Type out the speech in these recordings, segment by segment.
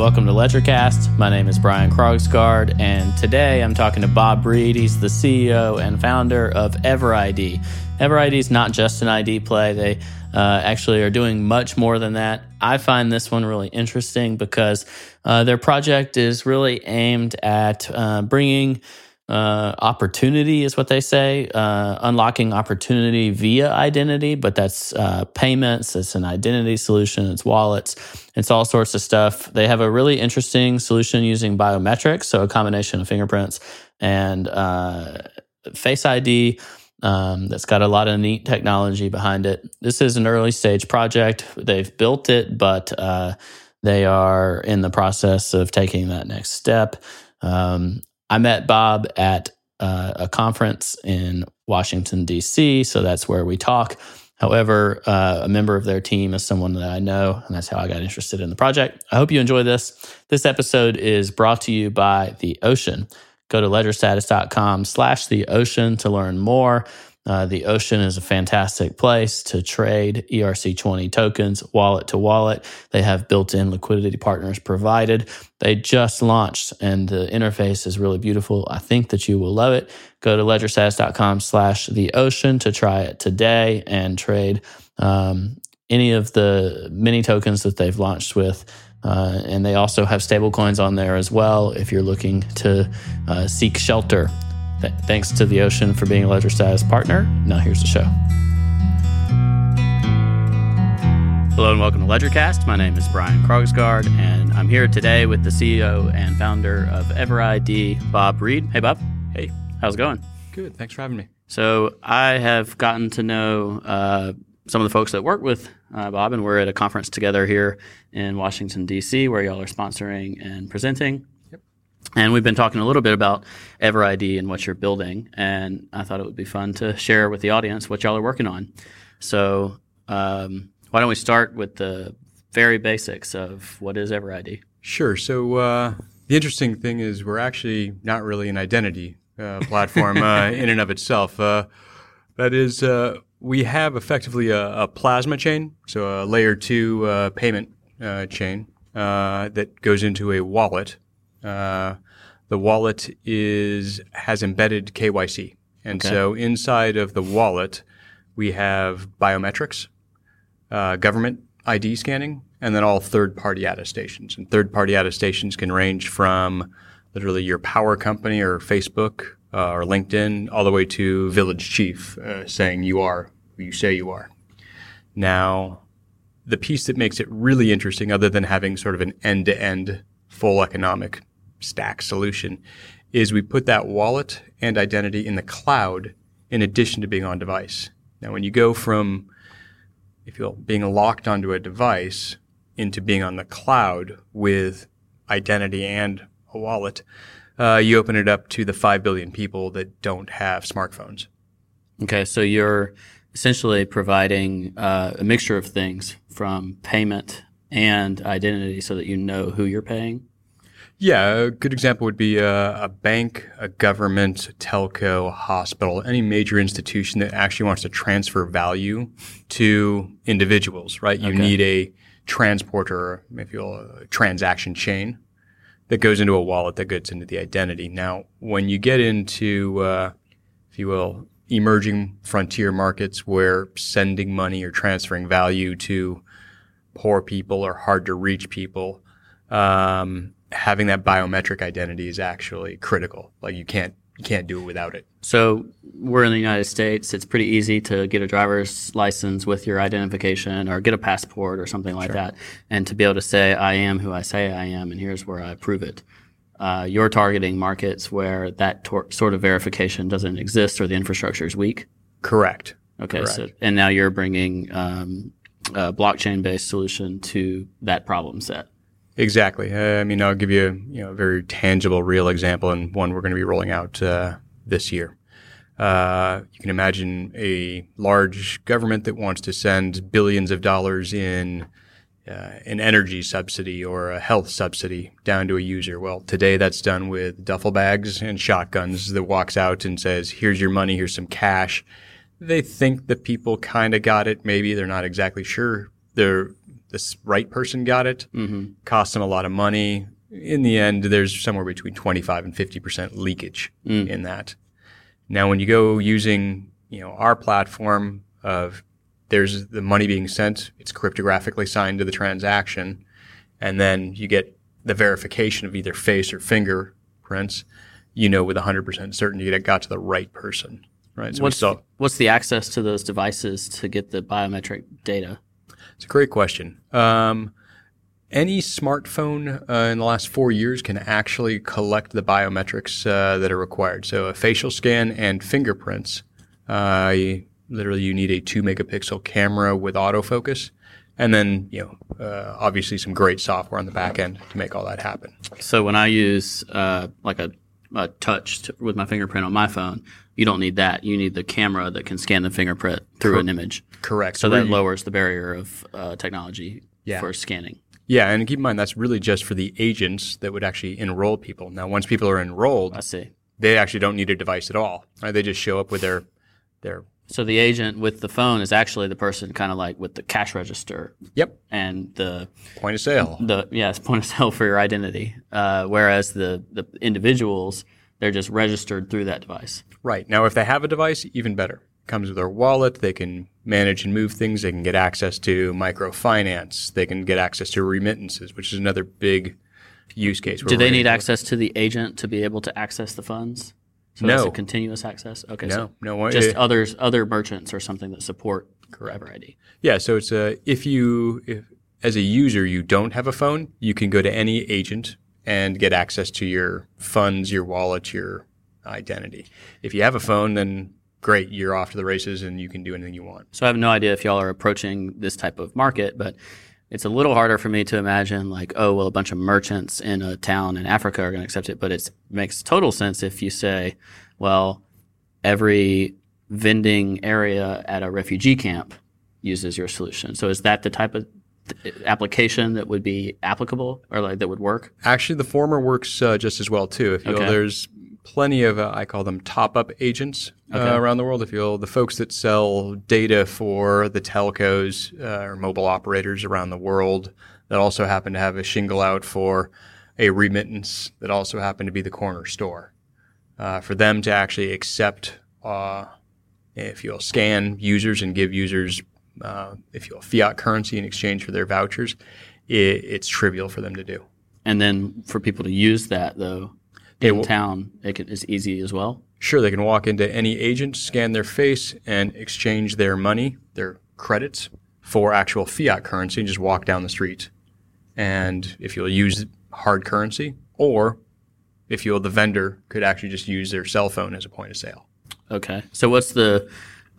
welcome to Ledgercast. My name is Brian Krogsgard, and today I'm talking to Bob Reed. He's the CEO and founder of EverID. EverID is not just an ID play, they uh, actually are doing much more than that. I find this one really interesting because uh, their project is really aimed at uh, bringing uh, opportunity is what they say, uh, unlocking opportunity via identity, but that's uh, payments, it's an identity solution, it's wallets, it's all sorts of stuff. They have a really interesting solution using biometrics, so a combination of fingerprints and uh, Face ID. Um, that's got a lot of neat technology behind it. This is an early stage project. They've built it, but uh, they are in the process of taking that next step. Um, I met Bob at uh, a conference in Washington, D.C., so that's where we talk. However, uh, a member of their team is someone that I know, and that's how I got interested in the project. I hope you enjoy this. This episode is brought to you by The Ocean. Go to ledgerstatus.com slash The Ocean to learn more. Uh, the ocean is a fantastic place to trade ERC20 tokens wallet to wallet. They have built in liquidity partners provided. They just launched and the interface is really beautiful. I think that you will love it. Go to ledgerstatus.com slash the ocean to try it today and trade um, any of the many tokens that they've launched with. Uh, and they also have stablecoins on there as well if you're looking to uh, seek shelter Th- thanks to the ocean for being a Ledger Status partner. Now here's the show. Hello and welcome to Ledgercast. My name is Brian Krogsgard, and I'm here today with the CEO and founder of EverID, Bob Reed. Hey, Bob. Hey. How's it going? Good. Thanks for having me. So I have gotten to know uh, some of the folks that work with uh, Bob, and we're at a conference together here in Washington, D.C., where y'all are sponsoring and presenting. And we've been talking a little bit about EverID and what you're building, and I thought it would be fun to share with the audience what y'all are working on. So, um, why don't we start with the very basics of what is EverID? Sure. So, uh, the interesting thing is we're actually not really an identity uh, platform uh, in and of itself. Uh, that is, uh, we have effectively a, a, plasma chain, so a layer two uh, payment chain that goes into a wallet uh, the wallet is has embedded KYC, and okay. so inside of the wallet we have biometrics, uh, government ID scanning, and then all third-party attestations. And third-party attestations can range from literally your power company or Facebook uh, or LinkedIn, all the way to village chief uh, saying you are who you say you are. Now, the piece that makes it really interesting, other than having sort of an end-to-end full economic stack solution is we put that wallet and identity in the cloud in addition to being on device. Now, when you go from, if you will, being locked onto a device into being on the cloud with identity and a wallet, uh, you open it up to the 5 billion people that don't have smartphones. Okay, so you're essentially providing uh, a mixture of things from payment and identity so that you know who you're paying? Yeah, a good example would be a, a, bank, a government, a telco, a hospital, any major institution that actually wants to transfer value to individuals, right? You okay. need a transporter, if you will, a transaction chain that goes into a wallet that gets into the identity. Now, when you get into, uh, if you will, emerging frontier markets where sending money or transferring value to poor people or hard to reach people, um, having that biometric identity is actually critical. Like you can't you can't do it without it. So we're in the United States. It's pretty easy to get a driver's license with your identification or get a passport or something like sure. that, and to be able to say I am who I say I am, and here's where I prove it. Uh, you're targeting markets where that tor- sort of verification doesn't exist or the infrastructure is weak. Correct. Okay. Correct. So and now you're bringing um, a blockchain based solution to that problem set. Exactly. Uh, I mean, I'll give you, you know, a very tangible, real example, and one we're going to be rolling out uh, this year. Uh, you can imagine a large government that wants to send billions of dollars in uh, an energy subsidy or a health subsidy down to a user. Well, today that's done with duffel bags and shotguns that walks out and says, "Here's your money. Here's some cash." They think the people kind of got it. Maybe they're not exactly sure. They're this right person got it, mm-hmm. Cost them a lot of money. In the end, there's somewhere between 25 and 50% leakage mm. in that. Now, when you go using, you know, our platform of there's the money being sent, it's cryptographically signed to the transaction, and then you get the verification of either face or fingerprints, you know with 100% certainty that it got to the right person, right? So What's what's the access to those devices to get the biometric data? It's a great question. Um, any smartphone uh, in the last four years can actually collect the biometrics uh, that are required. So a facial scan and fingerprints. Uh, you- literally, you need a two megapixel camera with autofocus, and then you know uh, obviously some great software on the back end to make all that happen. So when I use uh, like a, a touch to, with my fingerprint on my phone, you don't need that. You need the camera that can scan the fingerprint through an image. Correct. So that lowers the barrier of uh, technology Yeah. for scanning. Yeah, and keep in mind that's really just for the agents that would actually enroll people. Now, once people are enrolled, I see. they actually don't need a device at all. Right? They just show up with their their So the agent with the phone is actually the person kind of like with the cash register yep and the point of sale. the yeah, it's point of sale for your identity. Uh, whereas the the individuals they're just registered through that device. Right now, if they have a device, even better. It Comes with their wallet. They can manage and move things. They can get access to microfinance. They can get access to remittances, which is another big use case. Do they need access to the agent to be able to access the funds? So No. it's a continuous access. Okay, No, so no one. just eh, others other merchants or something that support Ever ID. Yeah, so it's a if you if as a user you don't have a phone, you can go to any agent and get access to your funds, your wallet, your identity. If you have a phone, then great, you're off to the races and you can do anything you want. So I have no idea if y'all are approaching this type of market, but it's a little harder for me to imagine like, oh, well, a bunch of merchants in a town in Africa are going to accept it. But it makes total sense if you say, well, every vending area at a refugee camp uses your solution. So is that the type of application that would be applicable or like that would work? Actually, the former works uh, just as well too. If you Okay. there's plenty of uh, I call them top-up agents uh, Okay. around the world. If you will, the folks that sell data for the telcos uh, or mobile operators around the world that also happen to have a shingle out for a remittance that also happen to be the corner store. Uh, for them to actually accept, uh, if you'll scan users and give users, uh, if you'll fiat currency in exchange for their vouchers, i it's trivial for them to do. And then for people to use that though in town, it can, it's easy as well. Sure, they can walk into any agent, scan their face, and exchange their money, their credits, for actual fiat currency and just walk down the street. And if you'll use hard currency, or if you'll, the vendor could actually just use their cell phone as a point of sale. Okay. So what's the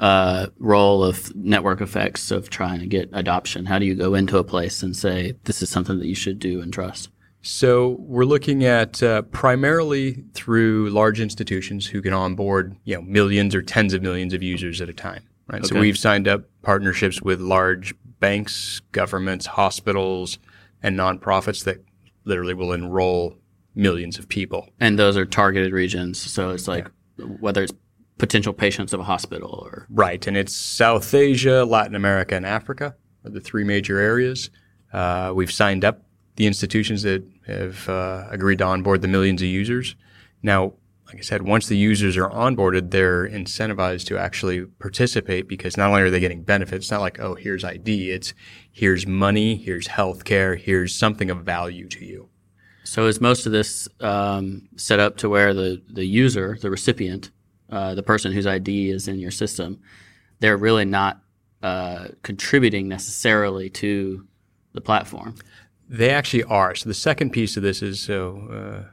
uh, role of network effects of trying to get adoption? How do you go into a place and say this is something that you should do and trust? So we're looking at uh, primarily through large institutions who can onboard, you know, millions or tens of millions of users at a time. Right. So we've signed up partnerships with large banks, governments, hospitals, and nonprofits that literally will enroll millions of people. And those are targeted regions. So it's like whether it's potential patients of a hospital or Right. And it's South Asia, Latin America, and Africa are the three major areas. Uh, we've signed up the institutions that have uh, agreed to onboard the millions of users. Now, like I said, once the users are onboarded, they're incentivized to actually participate because not only are they getting benefits, it's not like, oh, here's ID, it's here's money, here's healthcare, here's something of value to you. So is most of this um, set up to where the, the user, the recipient, uh, the person whose ID is in your system, they're really not uh, contributing necessarily to the platform? They actually are. So the second piece of this is so uh,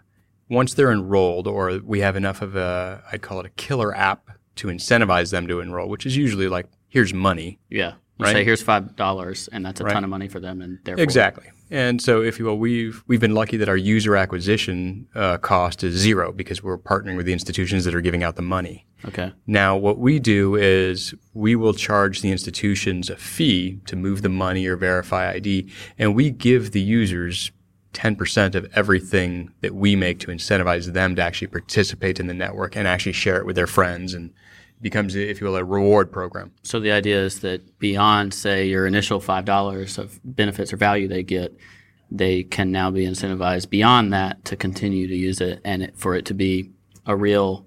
once they're enrolled, or we have enough of a, I'd call it a killer app to incentivize them to enroll, which is usually like, here's money. Yeah. You Right. say here's five dollars, and that's a Right. ton of money for them, and therefore Exactly. And so, if you will, we've we've been lucky that our user acquisition uh, cost is zero because we're partnering with the institutions that are giving out the money. Okay. Now, what we do is we will charge the institutions a fee to move the money or verify ID, and we give the users 10% of everything that we make to incentivize them to actually participate in the network and actually share it with their friends and becomes, if you will, a reward program. So the idea is that beyond, say, your initial five dollars of benefits or value they get, they can now be incentivized beyond that to continue to use it and it, for it to be a real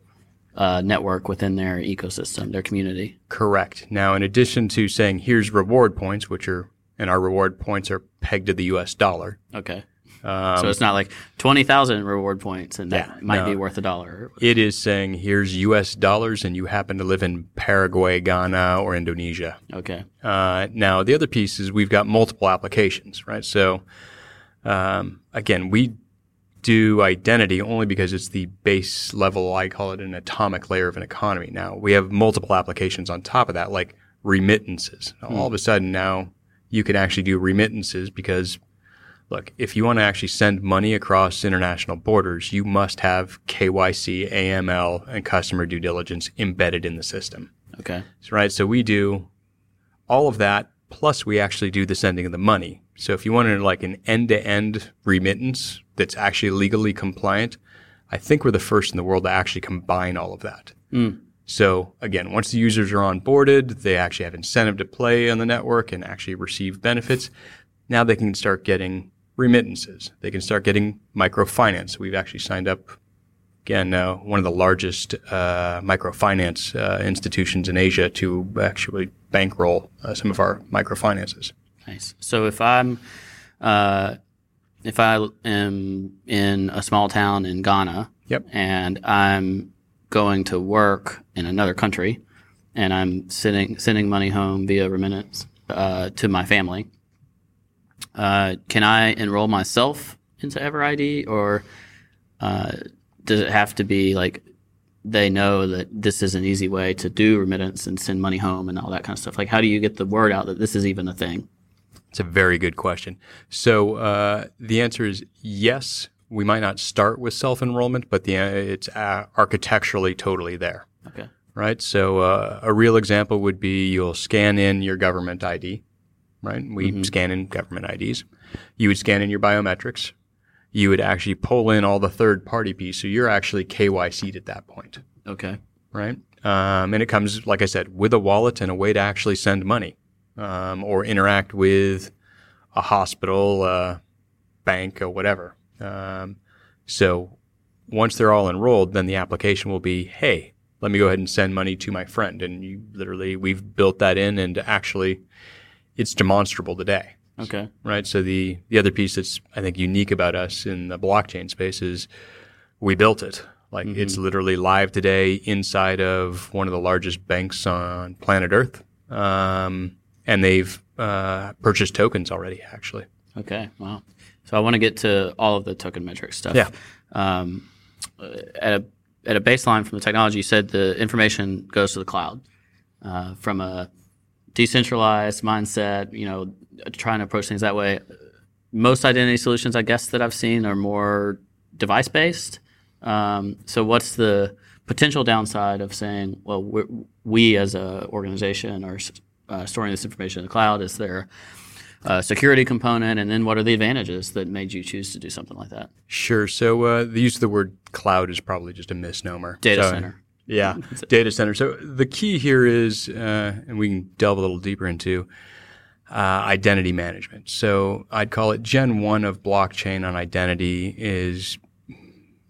uh, network within their ecosystem, their community. Correct. Now, in addition to saying here's reward points, which are and our reward points are pegged to the U.S. dollar. Okay. Um, so it's not like twenty thousand reward points, and that yeah, might no. be worth a dollar. It is saying here's U.S. dollars, and you happen to live in Paraguay, Ghana, or Indonesia. Okay. Uh, now the other piece is we've got multiple applications, right? So um, again, we do identity only because it's the base level. I call it an atomic layer of an economy. Now we have multiple applications on top of that, like remittances. Hmm. All of a sudden now you can actually do remittances because look, if you want to actually send money across international borders, you must have KYC, AML, and customer due diligence embedded in the system. Okay. Right. So we do all of that, plus we actually do the sending of the money. So if you wanted like an end to end remittance that's actually legally compliant, I think we're the first in the world to actually combine all of that. Mm. So again, once the users are onboarded, they actually have incentive to play on the network and actually receive benefits. Now they can start getting remittances. They can start getting microfinance. We've actually signed up again uh, one of the largest uh, microfinance uh, institutions in Asia to actually bankroll uh, some of our microfinances. Nice. So if I'm uh, if I am in a small town in Ghana, yep. and I'm going to work in another country, and I'm sending sending money home via remittance uh, to my family uh, can I enroll myself into EverID, or uh, does it have to be like they know that this is an easy way to do remittance and send money home and all that kind of stuff? Like, how do you get the word out that this is even a thing? It's a very good question. So uh, the answer is yes. We might not start with self enrollment, but the it's uh, architecturally totally there. Okay. Right. So uh, a real example would be you'll scan in your government ID right? We mm-hmm. scan in government IDs. You would scan in your biometrics. You would actually pull in all the third party piece. So you're actually KYC'd at that point. Okay. Right. Um, and it comes, like I said, with a wallet and a way to actually send money um, or interact with a hospital, a bank, or whatever. Um, so once they're all enrolled, then the application will be, hey, let me go ahead and send money to my friend. And you literally, we've built that in and actually it's demonstrable today. Okay. Right. So the the other piece that's I think unique about us in the blockchain space is we built it. Like mm-hmm. it's literally live today inside of one of the largest banks on planet Earth, um, and they've uh, purchased tokens already. Actually. Okay. Wow. So I want to get to all of the token metric stuff. Yeah. Um, at a at a baseline from the technology, you said the information goes to the cloud. Uh, from a decentralized mindset, you know, trying to approach things that way. Most identity solutions, I guess, that I've seen are more device based. Um, so, what's the potential downside of saying, well, we as an organization are uh, storing this information in the cloud? Is there a security component? And then what are the advantages that made you choose to do something like that? Sure. So, uh, the use of the word cloud is probably just a misnomer. Data so, center. Yeah, data center. So the key here is, uh, and we can delve a little deeper into uh, identity management. So I'd call it Gen 1 of blockchain on identity is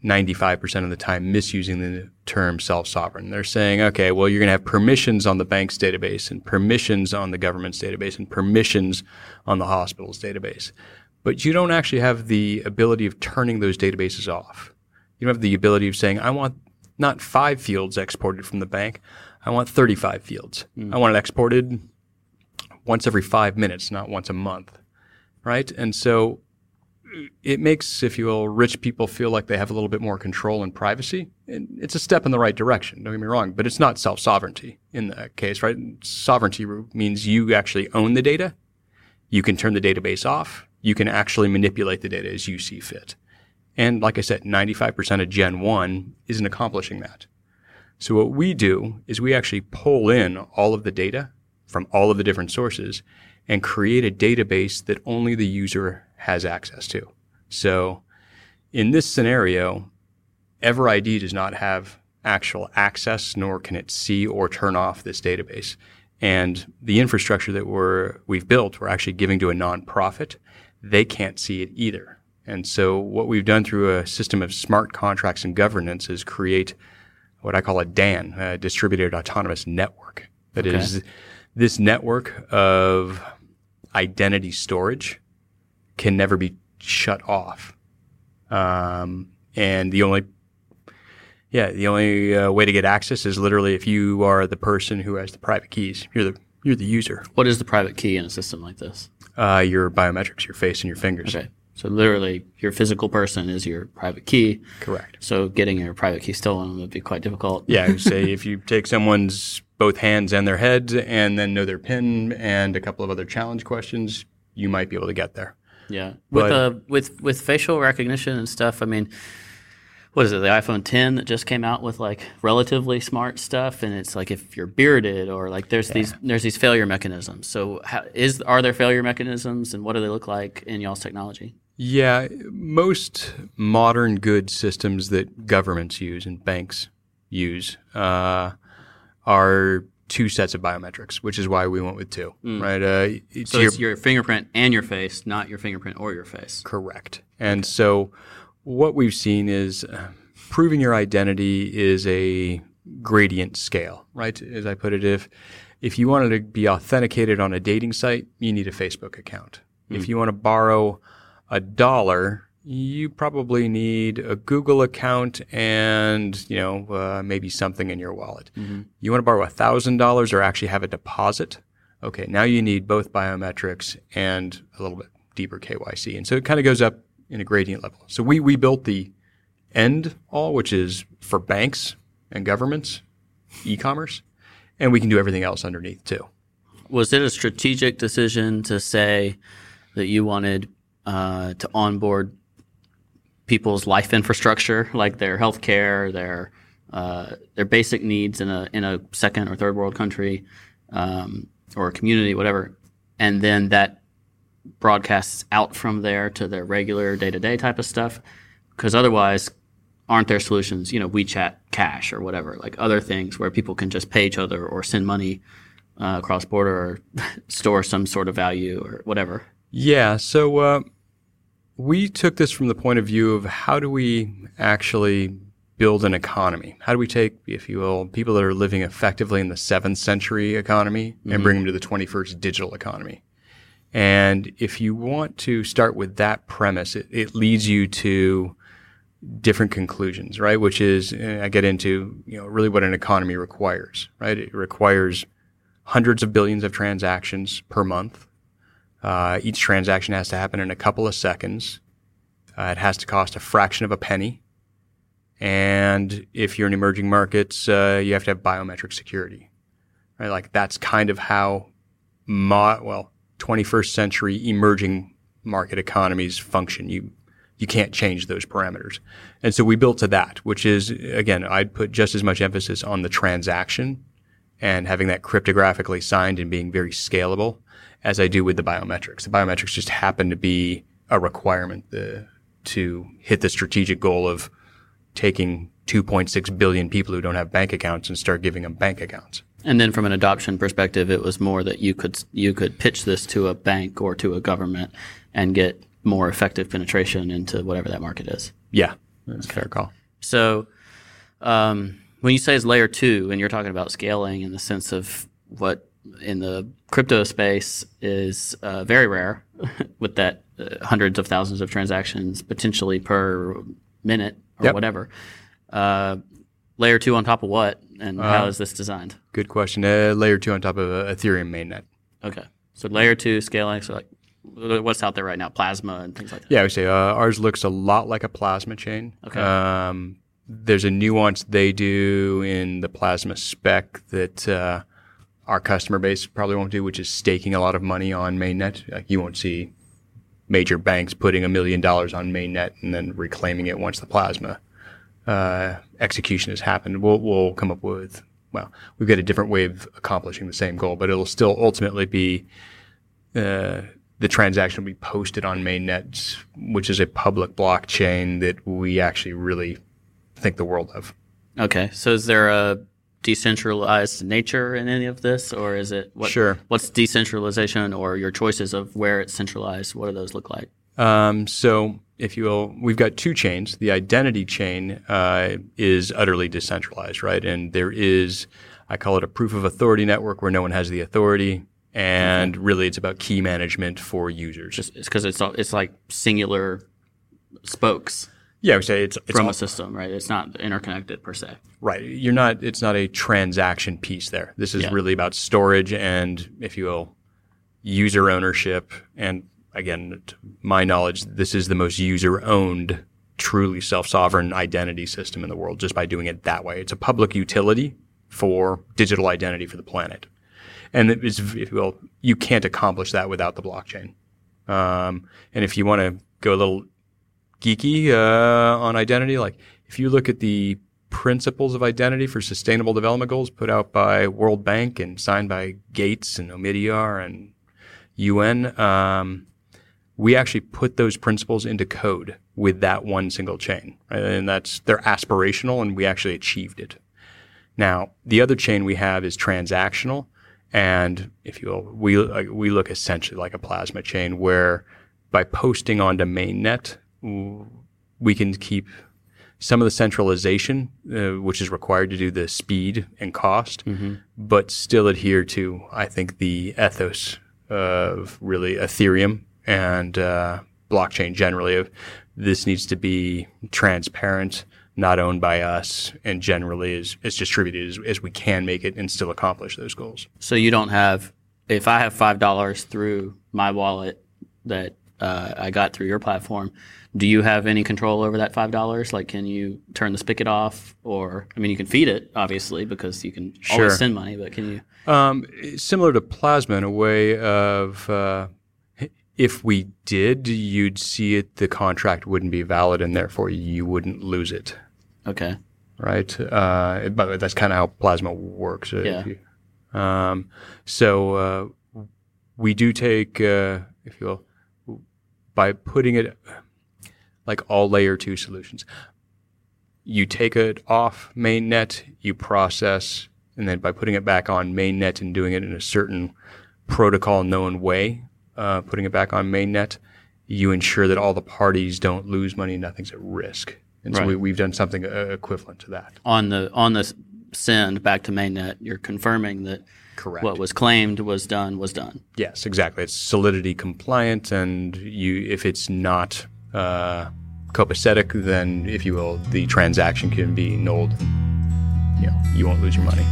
95% of the time misusing the term self-sovereign. They're saying, okay, well, you're going to have permissions on the bank's database and permissions on the government's database and permissions on the hospital's database. But you don't actually have the ability of turning those databases off. You don't have the ability of saying, I want not five fields exported from the bank. I want 35 fields. Mm. I want it exported once every five minutes, not once a month. Right. And so it makes, if you will, rich people feel like they have a little bit more control and privacy. And it's a step in the right direction. Don't get me wrong, but it's not self sovereignty in that case, right? Sovereignty means you actually own the data. You can turn the database off. You can actually manipulate the data as you see fit. And like I said, 95% of Gen 1 isn't accomplishing that. So what we do is we actually pull in all of the data from all of the different sources and create a database that only the user has access to. So in this scenario, EverID does not have actual access, nor can it see or turn off this database. And the infrastructure that we're, we've built, we're actually giving to a nonprofit. They can't see it either. And so what we've done through a system of smart contracts and governance is create what I call a DAN, a distributed autonomous network. That okay. is this network of identity storage can never be shut off. Um, and the only yeah, the only uh, way to get access is literally if you are the person who has the private keys. You're the you're the user. What is the private key in a system like this? Uh, your biometrics, your face and your fingers. Okay. So literally, your physical person is your private key. Correct. So getting your private key stolen would be quite difficult. Yeah, I would say if you take someone's both hands and their head, and then know their PIN and a couple of other challenge questions, you might be able to get there. Yeah, but, with uh, with with facial recognition and stuff. I mean, what is it? The iPhone 10 that just came out with like relatively smart stuff, and it's like if you're bearded or like there's yeah. these there's these failure mechanisms. So how, is are there failure mechanisms, and what do they look like in y'all's technology? Yeah, most modern good systems that governments use and banks use uh, are two sets of biometrics, which is why we went with two. Mm. Right? Uh, so it's your, your fingerprint and your face, not your fingerprint or your face. Correct. And okay. so what we've seen is uh, proving your identity is a gradient scale, right? As I put it, if if you wanted to be authenticated on a dating site, you need a Facebook account. Mm. If you want to borrow a dollar, you probably need a Google account and you know uh, maybe something in your wallet. Mm-hmm. You want to borrow thousand dollars or actually have a deposit. Okay, now you need both biometrics and a little bit deeper KYC, and so it kind of goes up in a gradient level. So we, we built the end all, which is for banks and governments, e-commerce, and we can do everything else underneath too. Was it a strategic decision to say that you wanted uh, to onboard people's life infrastructure, like their healthcare, their uh, their basic needs in a in a second or third world country um, or a community, whatever, and then that broadcasts out from there to their regular day to day type of stuff. Because otherwise, aren't there solutions, you know, WeChat Cash or whatever, like other things where people can just pay each other or send money uh, across border or store some sort of value or whatever? Yeah. So uh, we took this from the point of view of how do we actually build an economy? How do we take, if you will, people that are living effectively in the seventh century economy and mm-hmm. bring them to the 21st digital economy? And if you want to start with that premise, it, it leads you to different conclusions, right? Which is, I get into, you know, really what an economy requires, right? It requires hundreds of billions of transactions per month. Uh, each transaction has to happen in a couple of seconds. Uh, it has to cost a fraction of a penny. And if you're in emerging markets, uh, you have to have biometric security, right? Like that's kind of how, mo- well, 21st century emerging market economies function. You you can't change those parameters. And so we built to that, which is again, I'd put just as much emphasis on the transaction and having that cryptographically signed and being very scalable as I do with the biometrics. The biometrics just happen to be a requirement the, to hit the strategic goal of taking 2.6 billion people who don't have bank accounts and start giving them bank accounts. And then from an adoption perspective, it was more that you could you could pitch this to a bank or to a government and get more effective penetration into whatever that market is. Yeah, that's okay. a fair call. So, um, when you say it's layer two, and you're talking about scaling in the sense of what in the crypto space is uh, very rare, with that uh, hundreds of thousands of transactions potentially per minute or yep. whatever. Uh, layer two on top of what, and uh, how is this designed? Good question. Uh, layer two on top of uh, Ethereum mainnet. Okay, so layer two scaling. So like, what's out there right now? Plasma and things like that. Yeah, I would say uh, ours looks a lot like a plasma chain. Okay. Um, there's a nuance they do in the plasma spec that uh, our customer base probably won't do, which is staking a lot of money on mainnet. Like you won't see major banks putting a million dollars on mainnet and then reclaiming it once the plasma uh, execution has happened. We'll, we'll come up with, well, we've got a different way of accomplishing the same goal, but it'll still ultimately be uh, the transaction will be posted on mainnet, which is a public blockchain that we actually really think the world of. Okay, so is there a decentralized nature in any of this, or is it what, Sure. What's decentralization, or your choices of where it's centralized? What do those look like? Um, so, if you will, we've got two chains. The identity chain uh, is utterly decentralized, right? And there is, I call it a proof of authority network where no one has the authority. And really, it's about key management for users. Just it's because it's it's like singular spokes yeah, would say it's, it's from all- a system, right? It's not interconnected per se. Right. You're not, it's not a transaction piece there. This is Yeah. really about storage and, if you will, user ownership. And again, to my knowledge, this is the most user owned, truly self sovereign identity system in the world just by doing it that way. It's a public utility for digital identity for the planet. And it is, if you will, you can't accomplish that without the blockchain. Um, and if you want to go a little geeky uh, on identity, like if you look at the principles of identity for sustainable development goals put out by World Bank and signed by Gates and Omidyar and UN, um, we actually put those principles into code with that one single chain, right? and that's they're aspirational, and we actually achieved it. Now, the other chain we have is transactional, and if you will, we we look essentially like a plasma chain where by posting onto mainnet, we can keep some of the centralization, uh, which is required to do the speed and cost, but still adhere to, I think, the ethos of really Ethereum and uh, blockchain generally. Of this needs to be transparent, not owned by us, and generally as, as distributed as, as we can make it and still accomplish those goals. So you don't have if I have five dollars through my wallet that uh, I got through your platform. Do you have any control over that five dollars? Like, can you turn the spigot off, or I mean, you can feed it obviously because you can Sure. always send money, but can you? Um, similar to plasma in a way of uh, if we did, you'd see it, the contract wouldn't be valid, and therefore you wouldn't lose it, Okay, right? Uh, but that's kind of how plasma works. uh, Yeah. you- Um, so uh, we do take, uh, if you will, by putting it like all layer two solutions. You take it off mainnet, you process, and then by putting it back on mainnet and doing it in a certain protocol known way, uh, putting it back on mainnet, you ensure that all the parties don't lose money, nothing's at risk. And so Right. we, we've done something uh, equivalent to that. on the on the send back to mainnet, you're confirming that Correct. what was claimed was done was done. Yes, exactly. It's solidity compliant, and you if it's not uh, copacetic, then if you will, the transaction can be nulled. You know, you won't lose your money.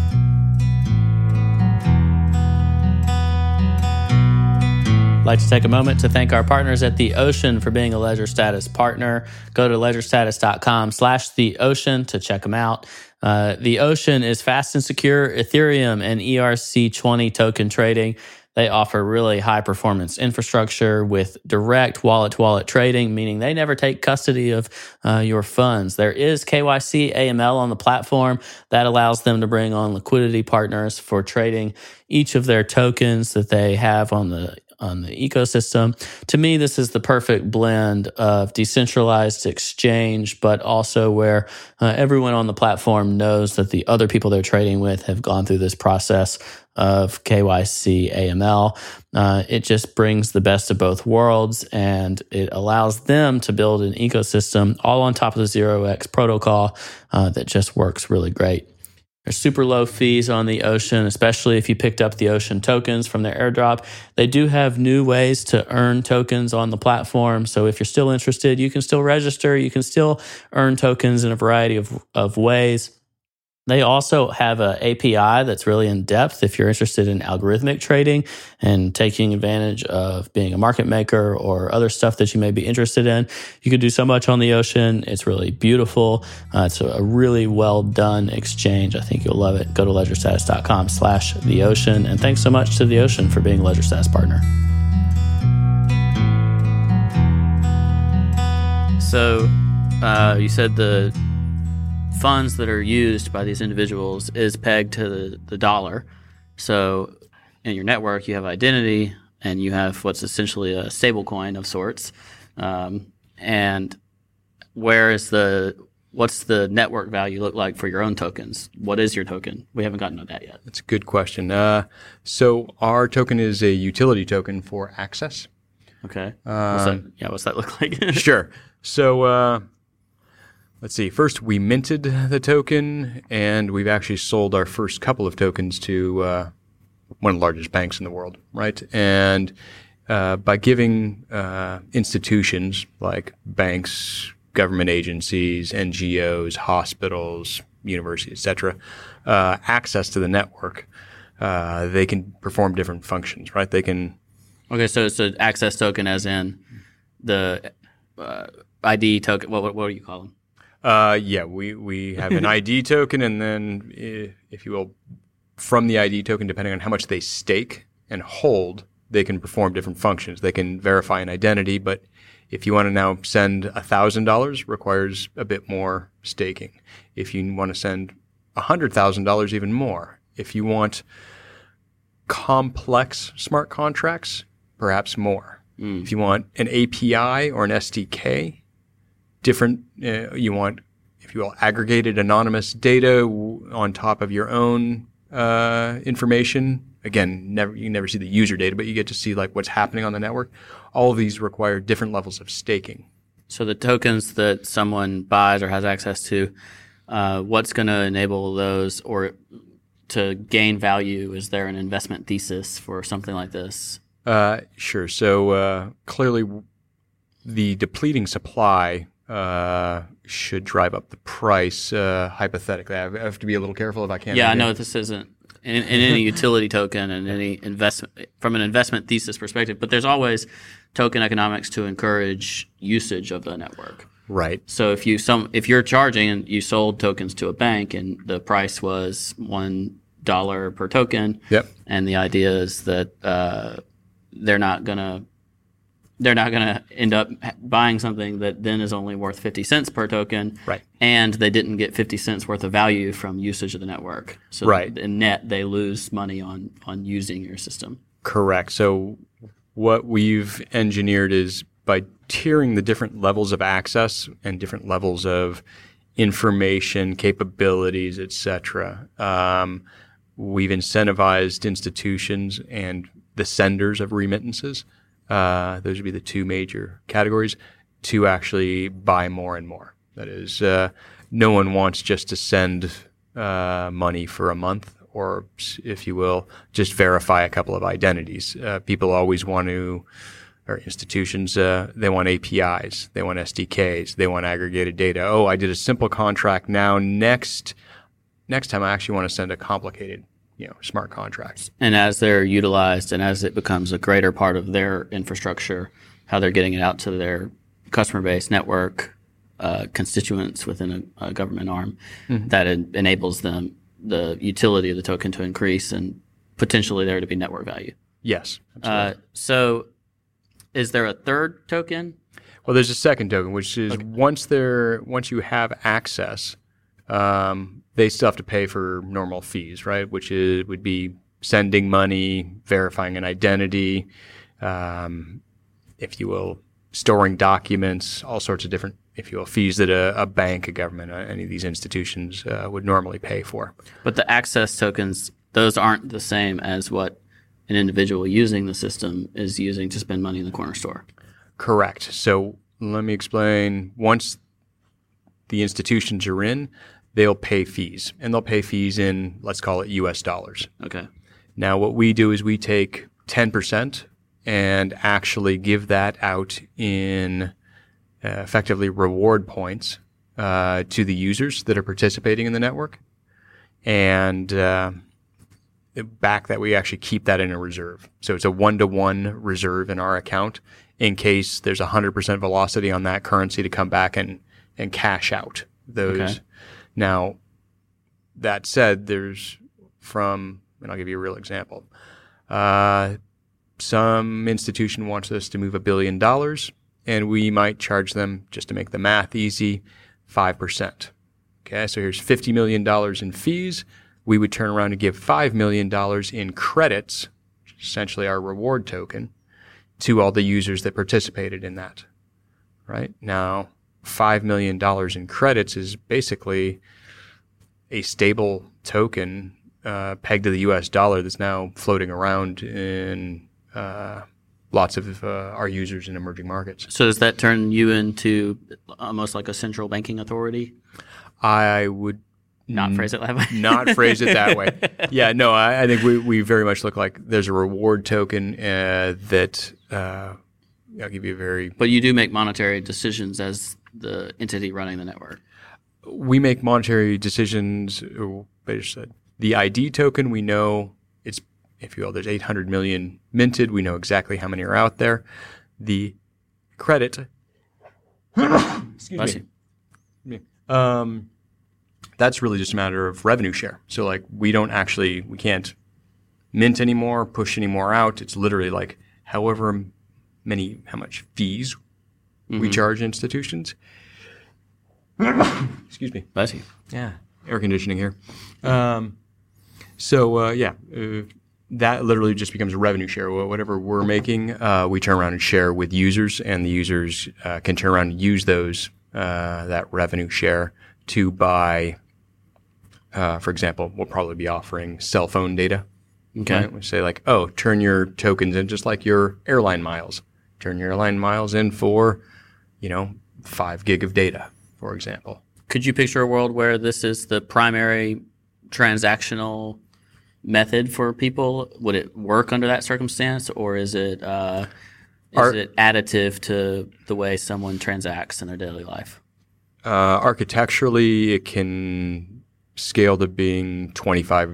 I'd like to take a moment to thank our partners at The Ocean for being a Ledger Status partner. Go to ledgerstatus.com slash The Ocean to check them out. Uh, the Ocean is fast and secure Ethereum and E ERC20 token trading. They offer really high performance infrastructure with direct wallet to wallet trading, meaning they never take custody of uh, your funds. There is KYC AML on the platform that allows them to bring on liquidity partners for trading each of their tokens that they have on the on the ecosystem. To me, this is the perfect blend of decentralized exchange, but also where uh, everyone on the platform knows that the other people they're trading with have gone through this process of KYC AML. Uh, it just brings the best of both worlds and it allows them to build an ecosystem all on top of the Zero X protocol uh, that just works really great. There's super low fees on the Ocean, especially if you picked up the Ocean tokens from their airdrop. They do have new ways to earn tokens on the platform. So if you're still interested, you can still register. You can still earn tokens in a variety of, of ways. They also have an API that's really in depth if you're interested in algorithmic trading and taking advantage of being a market maker or other stuff that you may be interested in. You can do so much on the ocean. It's really beautiful. Uh, it's a really well done exchange. I think you'll love it. Go to ledgerstatus.com slash the ocean. And thanks so much to the ocean for being a Ledger Status partner. So uh, you said the funds that are used by these individuals is pegged to the, the dollar. So in your network, you have identity and you have what's essentially a stable coin of sorts. Um, and where is the what's the network value look like for your own tokens? What is your token? We haven't gotten to that yet. That's a good question. Uh, so our token is a utility token for access. Okay. What's that, yeah, what's that look like? Sure. So uh, let's see. First, we minted the token, and we've actually sold our first couple of tokens to uh, one of the largest banks in the world, right? And uh, by giving uh, institutions like banks, government agencies, NGOs, hospitals, universities, etc., uh, access to the network, uh, they can perform different functions, right? They can okay, so it's an access token, as in the uh, ID token. What, what, what do you call them? Uh, yeah, we, we have an ID token, and then, if you will, from the ID token, depending on how much they stake and hold, they can perform different functions. They can verify an identity, but if you want to now send $1,000, requires a bit more staking. If you want to send $100,000, even more. If you want complex smart contracts, perhaps more. If you want an API or an SDK, different. Uh, you want, if you will, aggregated anonymous data on top of your own uh, information. Again, never you never see the user data, but you get to see like what's happening on the network. All of these require different levels of staking. So the tokens that someone buys or has access to, uh, what's going to enable those or to gain value? Is there an investment thesis for something like this? Uh, sure. So uh, clearly, the depleting supply uh, should drive up the price. Uh, hypothetically, I have, to be a little careful if I can't. Yeah, I know this isn't in, in any utility token and any investment from an investment thesis perspective, but there's always token economics to encourage usage of the network. Right. So if you some if you're charging and you sold tokens to a bank and the price was one dollar per token, Yep. and the idea is that uh, they're not gonna they're not gonna end up buying something that then is only worth fifty cents per token, Right. And they didn't get fifty cents worth of value from usage of the network, so Right. in net they lose money on on using your system. Correct. So what we've engineered is by tiering the different levels of access and different levels of information, capabilities, etc. Um, we've incentivized institutions and the senders of remittances. Uh, those would be the two major categories to actually buy more and more. That is, uh, no one wants just to send uh, money for a month or, if you will, just verify a couple of identities. Uh, people always want to, or institutions, uh, they want APIs, they want SDKs, they want aggregated data. Oh, I did a simple contract. Now next, next time I actually want to send a complicated, you know, smart contracts. And as they're utilized and as it becomes a greater part of their infrastructure, how they're getting it out to their customer base network, uh, constituents within a, a government arm, that en- enables them the utility of the token to increase and potentially there to be network value. Yes. Uh, so, is there a third token? Well, there's a second token, which is once they're once you have access, um, they still have to pay for normal fees, right? Which is would be sending money, verifying an identity, um, if you will, storing documents, all sorts of different, if you will, fees that a, a bank, a government, uh, any of these institutions uh, would normally pay for. But the access tokens, those aren't the same as what an individual using the system is using to spend money in the corner store. Correct. So let me explain. Once the institutions are in, they'll pay fees, and they'll pay fees in, let's call it US dollars. Okay. Now, what we do is we take 10% and actually give that out in uh, effectively reward points uh, to the users that are participating in the network. And uh, back that we actually keep that in a reserve. So it's a one to one reserve in our account in case there's 100% velocity on that currency to come back and, and cash out those. Okay. Now, that said, there's from, and I'll give you a real example. Uh, some institution wants us to move a billion dollars, and we might charge them, just to make the math easy, 5%. Okay, so here's $50 million in fees. We would turn around and give $5 million in credits, essentially our reward token, to all the users that participated in that. Right? Now, five million dollars in credits is basically a stable token uh, pegged to the U.S. dollar that's now floating around in uh, lots of uh, our users in emerging markets. So does that turn you into almost like a central banking authority? I would Not phrase it that way. not phrase it that way. Yeah, no, I, I think we, we very much look like there's a reward token uh, that uh, I'll give you a very. But you do make monetary decisions as the entity running the network. We make monetary decisions. oh, I just said the ID token. We know it's if you will. There's 800 million minted. We know exactly how many are out there. The credit. excuse me. Um, that's really just a matter of revenue share. So like we don't actually we can't mint anymore, push anymore out. It's literally like however many how much fees we charge institutions. Excuse me. Bless you. Yeah, air conditioning here. Um, so uh, yeah, uh, that literally just becomes a revenue share. Whatever we're making, uh, we turn around and share with users, and the users uh, can turn around and use those uh, that revenue share to buy. Uh, for example, we'll probably be offering cell phone data. Okay. Right? We say like, oh, turn your tokens in just like your airline miles. Turn your airline miles in for, you know, five gig of data, for example. Could you picture a world where this is the primary transactional method for people? Would it work under that circumstance, or is it uh, is it additive to the way someone transacts in their daily life? Uh, architecturally, it can scale to being 25,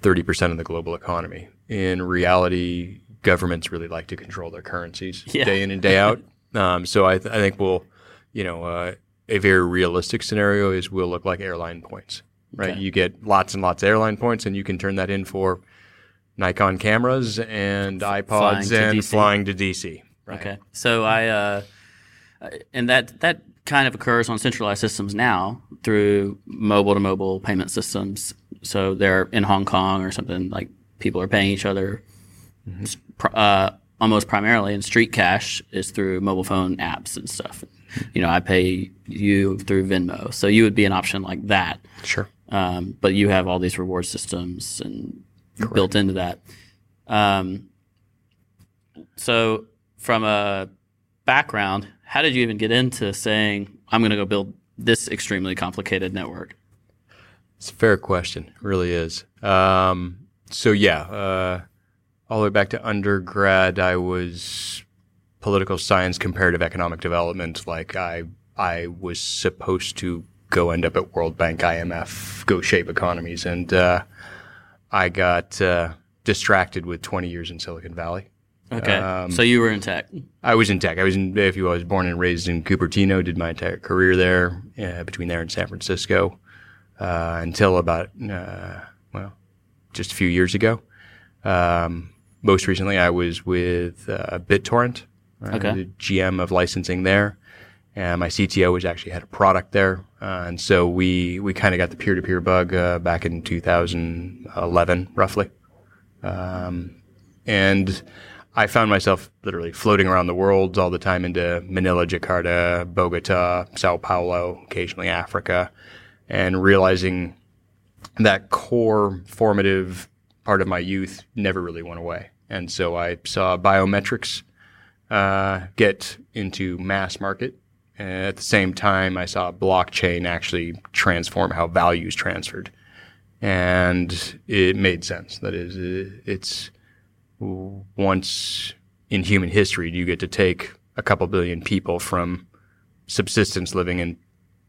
30% of the global economy. In reality, governments really like to control their currencies Yeah. day in and day out. Um, so I, th- I think we'll, you know, uh, a very realistic scenario is we'll look like airline points, right? Okay. You get lots and lots of airline points, and you can turn that in for Nikon cameras and iPods to and DC. flying to DC. Right. Okay, so I uh, and that that kind of occurs on centralized systems now through mobile to mobile payment systems. So they're in Hong Kong or something like people are paying each other pr- uh, almost primarily, and street cash is through mobile phone apps and stuff. You know, I pay you through Venmo, so you would be an option like that. Sure. Um, but you have all these reward systems and built into that. Um, so, from a background, how did you even get into saying, I'm going to go build this extremely complicated network? It's a fair question. It really is. Um, so yeah, uh, all the way back to undergrad, I was political science, comparative economic development. Like I, I was supposed to go end up at World Bank, IMF, go shape economies, and uh, I got uh, distracted with 20 years in Silicon Valley. Okay. Um, so, you were in tech. I was in tech. I was in, if you I was born and raised in Cupertino, did my entire career there, uh, between there and San Francisco, uh, until about, uh, well, just a few years ago. Um, most recently, I was with uh, BitTorrent, uh, Okay. the GM of licensing there. And my CTO was actually had a product there. Uh, and so we, we kind of got the peer to peer bug uh, back in 2011, roughly. Um, and I found myself literally floating around the world all the time into Manila, Jakarta, Bogota, Sao Paulo, occasionally Africa, and realizing that core formative part of my youth never really went away. And so I saw biometrics uh, get into mass market. And at the same time, I saw blockchain actually transform how value is transferred. And it made sense. That is, it's once in human history do you get to take a couple billion people from subsistence living and,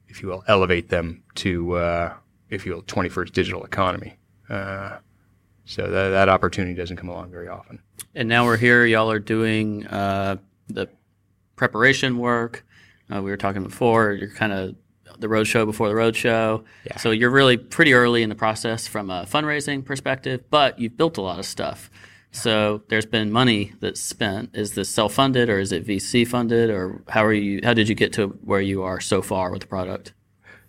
if you will, elevate them to, uh, if you will, 21st digital economy. Uh, so that, that opportunity doesn't come along very often. And now we're here. Y'all are doing uh, the preparation work. Uh, we were talking before. You're kind of the road show before the road show. Yeah. So you're really pretty early in the process from a fundraising perspective, but you've built a lot of stuff. So there's been money that's spent. Is this self-funded or is it VC funded or how are you? How did you get to where you are so far with the product?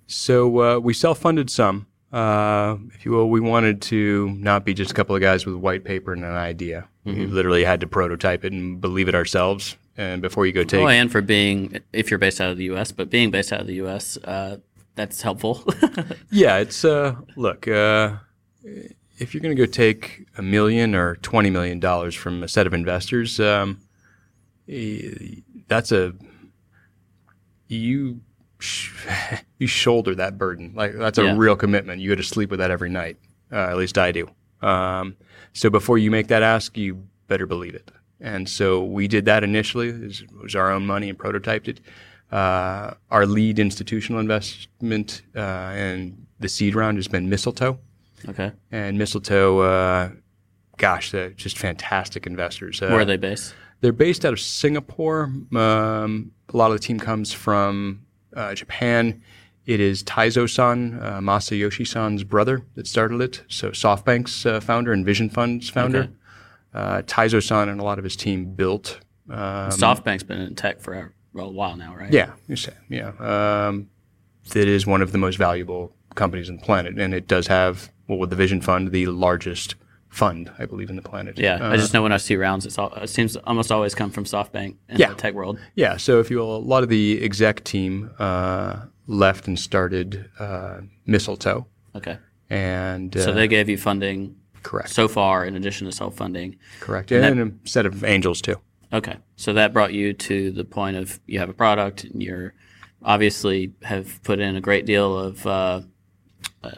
So uh, we self-funded some. Uh, if you will, we wanted to not be just a couple of guys with white paper and an idea. We literally had to prototype it and believe it ourselves. and before you go take. Oh, and for being, if you're based out of the U.S., but being based out of the U.S., uh, that's helpful. yeah, it's uh, look. Uh, if you're going to go take a million or twenty million dollars from a set of investors, um, that's a you you shoulder that burden. Like that's a yeah. real commitment. You go to sleep with that every night. Uh, at least I do. Um, so before you make that ask, you better believe it. And so we did that initially. It was, our own money and prototyped it. Uh, our lead institutional investment uh, and the seed round has been Mistletoe. Okay. And Mistletoe, uh, gosh, they're just fantastic investors. Uh, Where are they based? They're based out of Singapore. Um, a lot of the team comes from uh, Japan. It is Taizo Son, uh, Masayoshi Son's brother that started it. So SoftBank's uh, founder and Vision Fund's founder. Okay. Uh, Taizo Son and a lot of his team built. Um, SoftBank's been in tech for a, well, a while now, right? Yeah, yeah. Um, it is one of the most valuable companies on the planet, and it does have, well, with the Vision Fund, the largest fund, I believe, in the planet. Yeah, uh, I just know when I see rounds, all, it seems almost always come from SoftBank in yeah. the tech world. Yeah, so if you will, a lot of the exec team uh, left and started uh, Mistletoe. Okay. And so they uh, gave you funding. Correct. So far, in addition to self funding. Correct, and, and that, a set of angels too. Okay, so that brought you to the point of you have a product, and you're obviously have put in a great deal of uh, uh,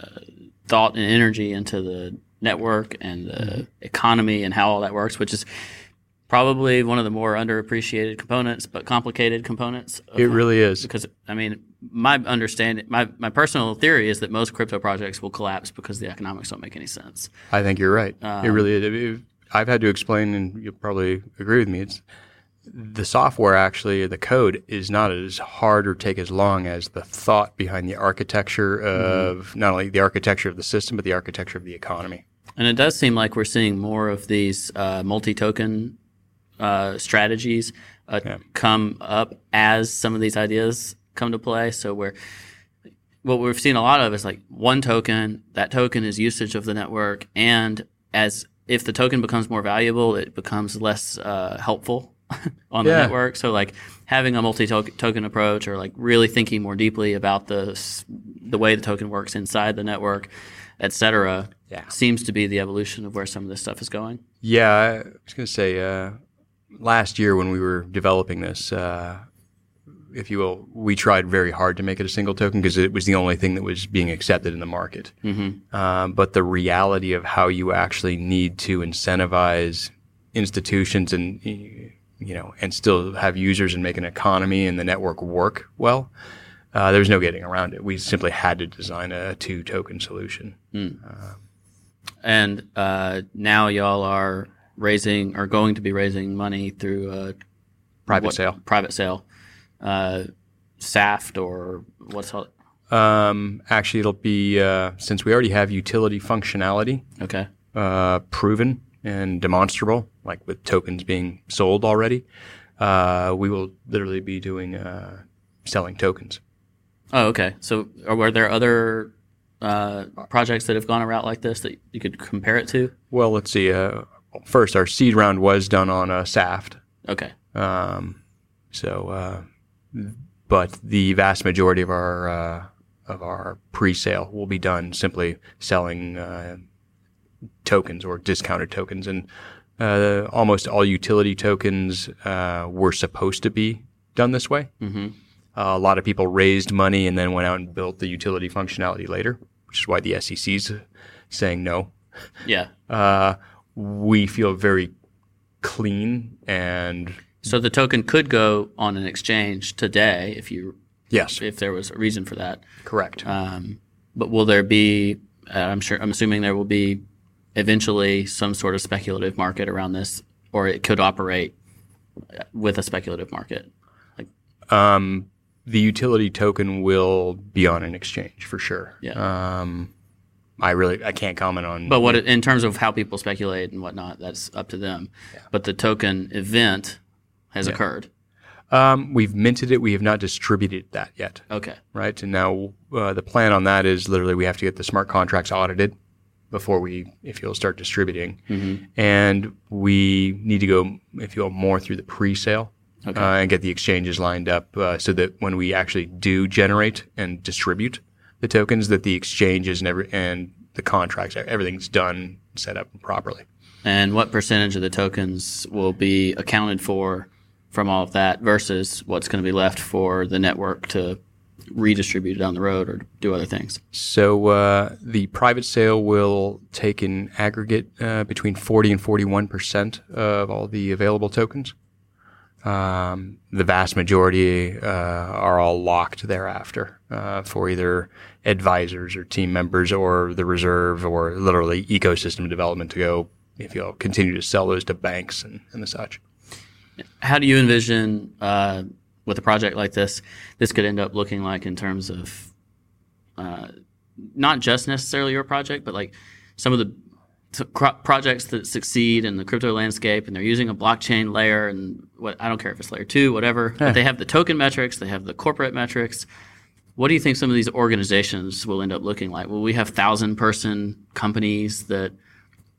thought and energy into the network and the mm-hmm. economy and how all that works, which is probably one of the more underappreciated components, but complicated components. It really is. Because, I mean, my understanding, my, my personal theory is that most crypto projects will collapse because the economics don't make any sense. I think you're right. Um, it really is. I've had to explain, and you'll probably agree with me, it's the software actually, the code is not as hard or take as long as the thought behind the architecture of mm-hmm. not only the architecture of the system, but the architecture of the economy. And it does seem like we're seeing more of these uh, multi-token uh, strategies uh, yeah. come up as some of these ideas come to play. So we're what we've seen a lot of is like one token. That token is usage of the network, and as if the token becomes more valuable, it becomes less uh, helpful on the network. So like having a multi-token approach or like really thinking more deeply about the the way the token works inside the network, et cetera, yeah. seems to be the evolution of where some of this stuff is going. Yeah, I was going to say uh, last year when we were developing this, uh, if you will, we tried very hard to make it a single token because it was the only thing that was being accepted in the market. Mm-hmm. Um, but the reality of how you actually need to incentivize institutions and you know, and still have users and make an economy and the network work well. Uh, there was no getting around it. We simply had to design a two token solution. Mm. Uh, and uh, now y'all are raising, or going to be raising money through a private what, sale. Private sale, uh, SAFT or what's it? Um, actually, it'll be uh, since we already have utility functionality. Okay. Uh, proven and demonstrable, like with tokens being sold already, uh, we will literally be doing uh, selling tokens. Oh, okay. So, are there other uh, projects that have gone a route like this that you could compare it to? Well, let's see. Uh, first, our seed round was done on a SAFT. Okay. Um, so, uh, but the vast majority of our uh, of our pre-sale will be done simply selling tokens or discounted tokens, and uh, almost all utility tokens uh, were supposed to be done this way. Mm-hmm. Uh, a lot of people raised money and then went out and built the utility functionality later, which is why the SEC's saying no. Yeah. Uh, we feel very clean and. So the token could go on an exchange today if you. Yes. If there was a reason for that. Correct. Um, but will there be? Uh, I'm sure. I'm assuming there will be eventually some sort of speculative market around this, or it could operate with a speculative market. Like, um, the utility token will be on an exchange for sure. Yeah. Um, I really I can't comment on. But what in terms of how people speculate and whatnot, that's up to them. Yeah. But the token event has yeah. occurred. Um, we've minted it. We have not distributed that yet. Okay. Right. And now uh, the plan on that is literally we have to get the smart contracts audited before we, if you'll start distributing. Mm-hmm. And we need to go, if you'll, more through the pre-sale okay. uh, and get the exchanges lined up uh, so that when we actually do generate and distribute the tokens, that the exchanges and every and the contracts, everything's done, set up properly. And what percentage of the tokens will be accounted for from all of that versus what's going to be left for the network to redistribute down the road or do other things? So uh, the private sale will take in aggregate uh, between 40 and 41 percent of all the available tokens. Um, the vast majority uh, are all locked thereafter uh, for either advisors or team members or the reserve or literally ecosystem development to go, if you'll continue to sell those to banks and, and the such. How do you envision uh, with a project like this, this could end up looking like in terms of uh, not just necessarily your project, but like some of the t- projects that succeed in the crypto landscape, and they're using a blockchain layer, and what I don't care if it's layer two, whatever. But they have the token metrics, they have the corporate metrics. What do you think some of these organizations will end up looking like? Will we have thousand person companies that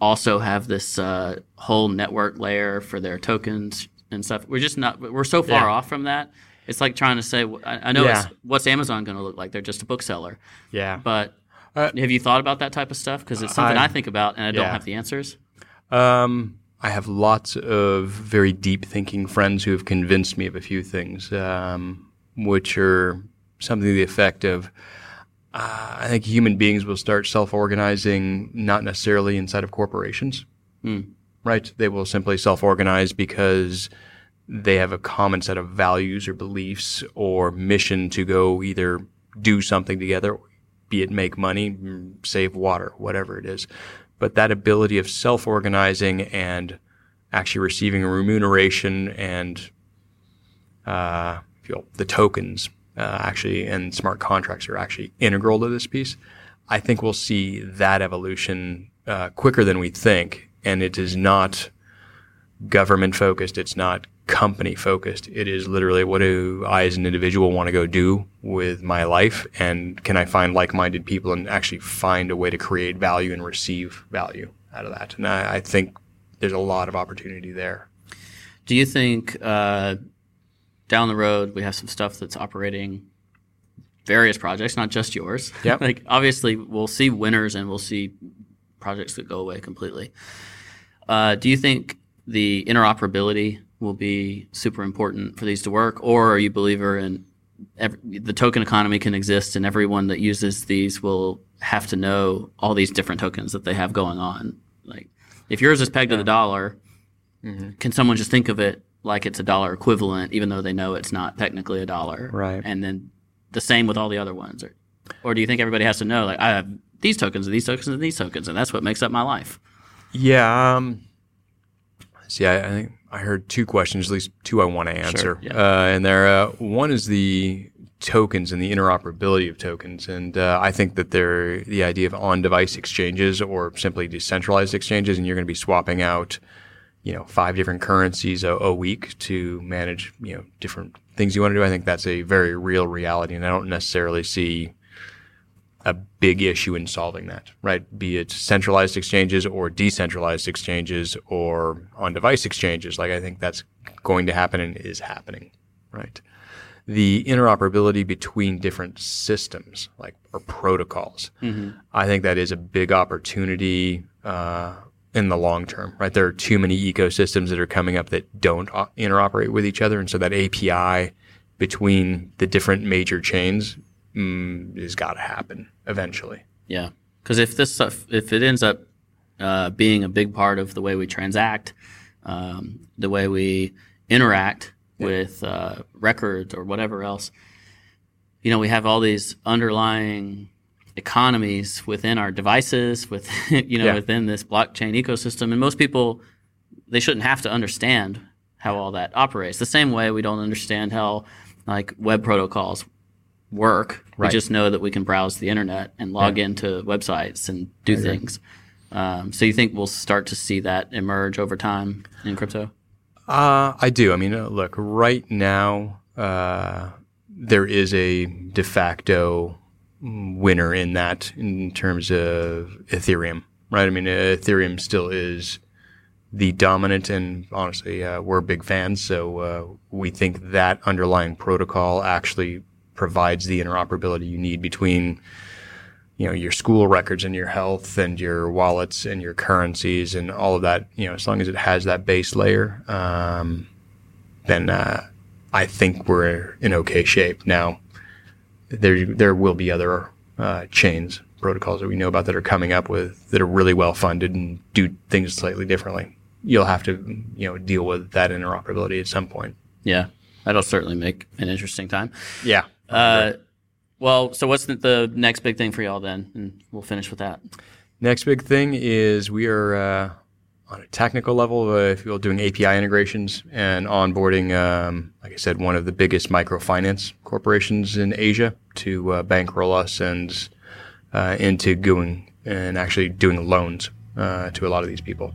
also have this uh, whole network layer for their tokens and stuff? We're just not. We're so far yeah. off from that. It's like trying to say. I, I know yeah. it's what's Amazon going to look like? They're just a bookseller. Yeah. But uh, have you thought about that type of stuff? Because it's something I, I, think about and I don't have the answers. Um, I have lots of very deep thinking friends who have convinced me of a few things, um, which are something to the effect of uh, I think human beings will start self organizing, not necessarily inside of corporations. Mm. Right? They will simply self organize because they have a common set of values or beliefs or mission to go either do something together be it make money, save water, whatever it is. But that ability of self organizing and actually receiving a remuneration and uh, you the tokens uh, actually and smart contracts are actually integral to this piece. I think we'll see that evolution uh, quicker than we think, and it is not government focused. It's not company focused. It is literally what do I as an individual want to go do with my life and can I find like-minded people and actually find a way to create value and receive value out of that. And I, I think there's a lot of opportunity there. Do you think uh, down the road we have some stuff that's operating various projects, not just yours? Yeah. like obviously we'll see winners and we'll see projects that go away completely. Uh, do you think the interoperability will be super important for these to work, or are you a believer in every, the token economy can exist and everyone that uses these will have to know all these different tokens that they have going on? Like, if yours is pegged yeah. to the dollar, mm-hmm. can someone just think of it like it's a dollar equivalent, even though they know it's not technically a dollar? Right. And then the same with all the other ones, or, or do you think everybody has to know like I have these tokens and these tokens and these tokens, and that's what makes up my life? Yeah. Um, see, I, I think I heard two questions, at least two I want to answer. Sure, yeah. uh, and there, uh, one is the tokens and the interoperability of tokens. And uh, I think that they're the idea of on-device exchanges or simply decentralized exchanges, and you're going to be swapping out, you know, five different currencies a, a, week to manage, you know, different things you want to do. I think that's a very real reality, and I don't necessarily see a big issue in solving that, right? Be it centralized exchanges or decentralized exchanges or on device exchanges. Like I think that's going to happen and is happening, right? The interoperability between different systems, like or protocols, mm-hmm. I think that is a big opportunity uh, in the long term, right? There are too many ecosystems that are coming up that don't uh, interoperate with each other, and so that API between the different major chains mm, has got to happen eventually. Yeah, because if this stuff, if it ends up uh, being a big part of the way we transact, um, the way we interact yeah. with uh, records or whatever else, you know, we have all these underlying economies within our devices, with you know, yeah. within this blockchain ecosystem, and most people they shouldn't have to understand how all that operates. The same way we don't understand how like web protocols work. Right. We just know that we can browse the internet and log yeah. into websites and do things. Um, so you think we'll start to see that emerge over time in crypto? Uh, I do. I mean, uh, look, right now uh, there is a de facto winner in that in terms of Ethereum, right? I mean, Ethereum still is the dominant, and honestly, uh, we're big fans. So uh, we think that underlying protocol actually provides the interoperability you need between you know your school records and your health and your wallets and your currencies and all of that. You know, as long as it has that base layer, um, then uh, I think we're in okay shape. Now, there there will be other uh, chains protocols that we know about that are coming up with that are really well funded and do things slightly differently. You'll have to you know deal with that interoperability at some point. Yeah, that'll certainly make an interesting time. Yeah. Uh, well, so what's the, the, next big thing for y'all then? And we'll finish with that. Next big thing is we are uh, on a technical level, uh, if you will, doing API integrations and onboarding, um, like I said, one of the biggest microfinance corporations in Asia to uh, bankroll us and uh, into going and actually doing loans uh, to a lot of these people.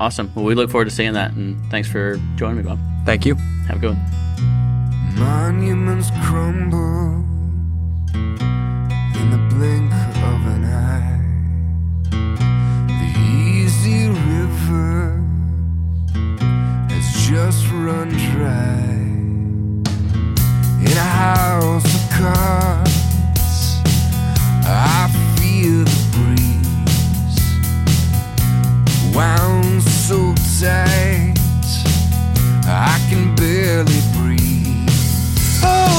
Awesome. Well, we look forward to seeing that, and thanks for joining me, Bob. Thank you. Have a good one. Monuments crumble in the blink of an eye. The easy river has just run dry. In a house of cards, I feel the breeze. Wound sight. I can barely breathe. Oh.